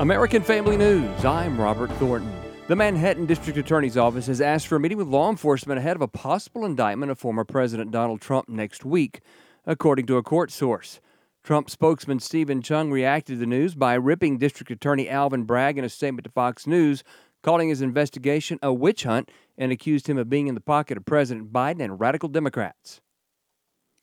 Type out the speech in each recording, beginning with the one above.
American Family News. I'm Robert Thornton. The Manhattan District Attorney's Office has asked for a meeting with law enforcement ahead of a possible indictment of former President Donald Trump next week, according to a court source. Trump spokesman Steven Cheung reacted to the news by ripping District Attorney Alvin Bragg in a statement to Fox News, calling his investigation a witch hunt and accused him of being in the pocket of President Biden and radical Democrats.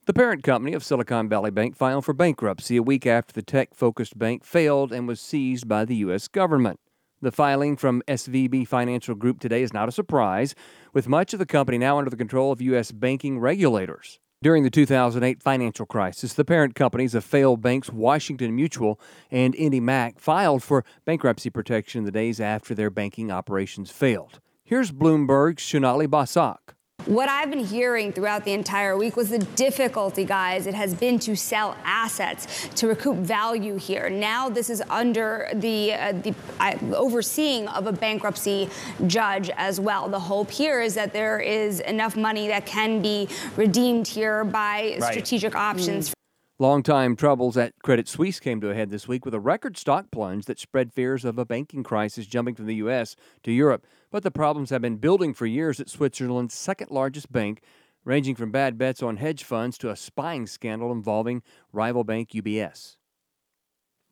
The parent company of Silicon Valley Bank filed for bankruptcy a week after the tech focused bank failed and was seized by the U.S. government. The filing from SVB Financial Group today is not a surprise, with much of the company now under the control of U.S. banking regulators. During the 2008 financial crisis, the parent companies of failed banks Washington Mutual and IndyMac filed for bankruptcy protection the days after their banking operations failed. Here's Bloomberg's Sonali Basak. What I've been hearing throughout the entire week was the difficulty, guys, it has been to sell assets to recoup value here. Now this is under the, uh, the uh, overseeing of a bankruptcy judge as well. The hope here is that there is enough money that can be redeemed here by right. strategic options. Mm. Longtime troubles at Credit Suisse came to a head this week with a record stock plunge that spread fears of a banking crisis jumping from the U.S. to Europe. But the problems have been building for years at Switzerland's second largest bank, ranging from bad bets on hedge funds to a spying scandal involving rival bank UBS.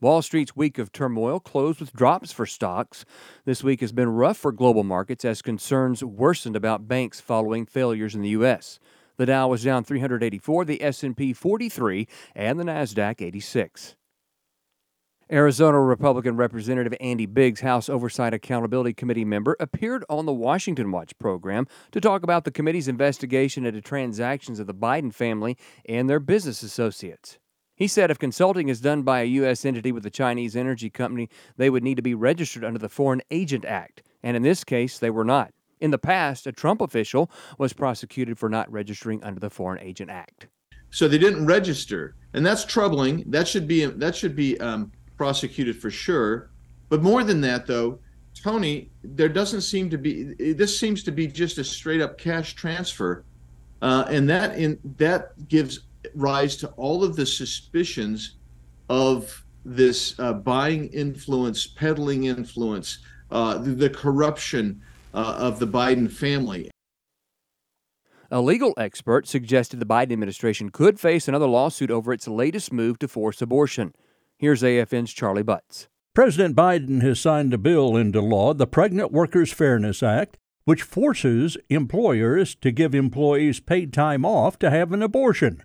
Wall Street's week of turmoil closed with drops for stocks. This week has been rough for global markets as concerns worsened about banks following failures in the U.S. The Dow was down 384, the S&P 43, and the Nasdaq 86. Arizona Republican Representative Andy Biggs, House Oversight Accountability Committee member, appeared on the Washington Watch program to talk about the committee's investigation into transactions of the Biden family and their business associates. He said if consulting is done by a U.S. entity with a Chinese energy company, they would need to be registered under the Foreign Agent Act, and in this case, they were not. In the past, a Trump official was prosecuted for not registering under the Foreign Agent Act. So they didn't register, and that's troubling. That should be that should be um, prosecuted for sure. But more than that, though, Tony, there doesn't seem to be. This seems to be just a straight up cash transfer, uh, and that in that gives rise to all of the suspicions of this uh, buying influence, peddling influence, uh, the, the corruption uh, of the Biden family. A legal expert suggested the Biden administration could face another lawsuit over its latest move to force abortion. Here's AFN's Charlie Butts. President Biden has signed a bill into law, the Pregnant Workers Fairness Act, which forces employers to give employees paid time off to have an abortion.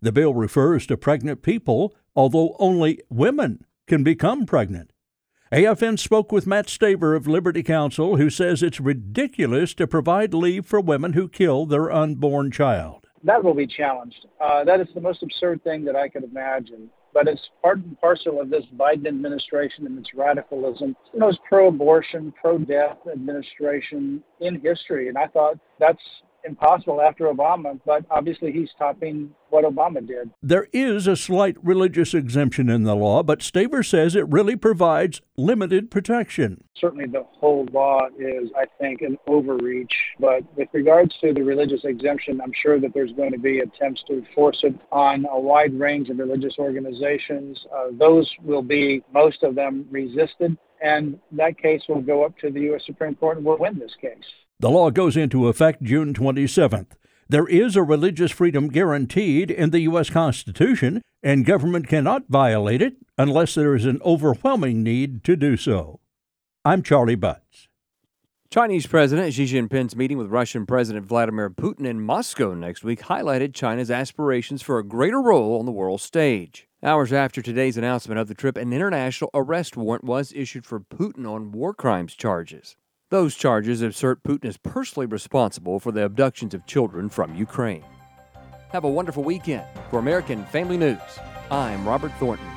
The bill refers to pregnant people, although only women can become pregnant. AFN spoke with Matt Staver of Liberty Counsel, who says it's ridiculous to provide leave for women who kill their unborn child. That will be challenged. Uh, that is the most absurd thing that I could imagine. But it's part and parcel of this Biden administration and its radicalism. It's the most pro-abortion, pro-death administration in history, and I thought that's impossible after Obama, but obviously he's topping what Obama did. There is a slight religious exemption in the law, but Staver says it really provides limited protection. Certainly the whole law is, I think, an overreach, but with regards to the religious exemption, I'm sure that there's going to be attempts to force it on a wide range of religious organizations. Uh, those will be, most of them, resisted, and that case will go up to the U.S. Supreme Court and we'll win this case. The law goes into effect June 27th. There is a religious freedom guaranteed in the U.S. Constitution, and government cannot violate it unless there is an overwhelming need to do so. I'm Charlie Butts. Chinese President Xi Jinping's meeting with Russian President Vladimir Putin in Moscow next week highlighted China's aspirations for a greater role on the world stage. Hours after today's announcement of the trip, an international arrest warrant was issued for Putin on war crimes charges. Those charges assert Putin is personally responsible for the abductions of children from Ukraine. Have a wonderful weekend. For American Family News, I'm Robert Thornton.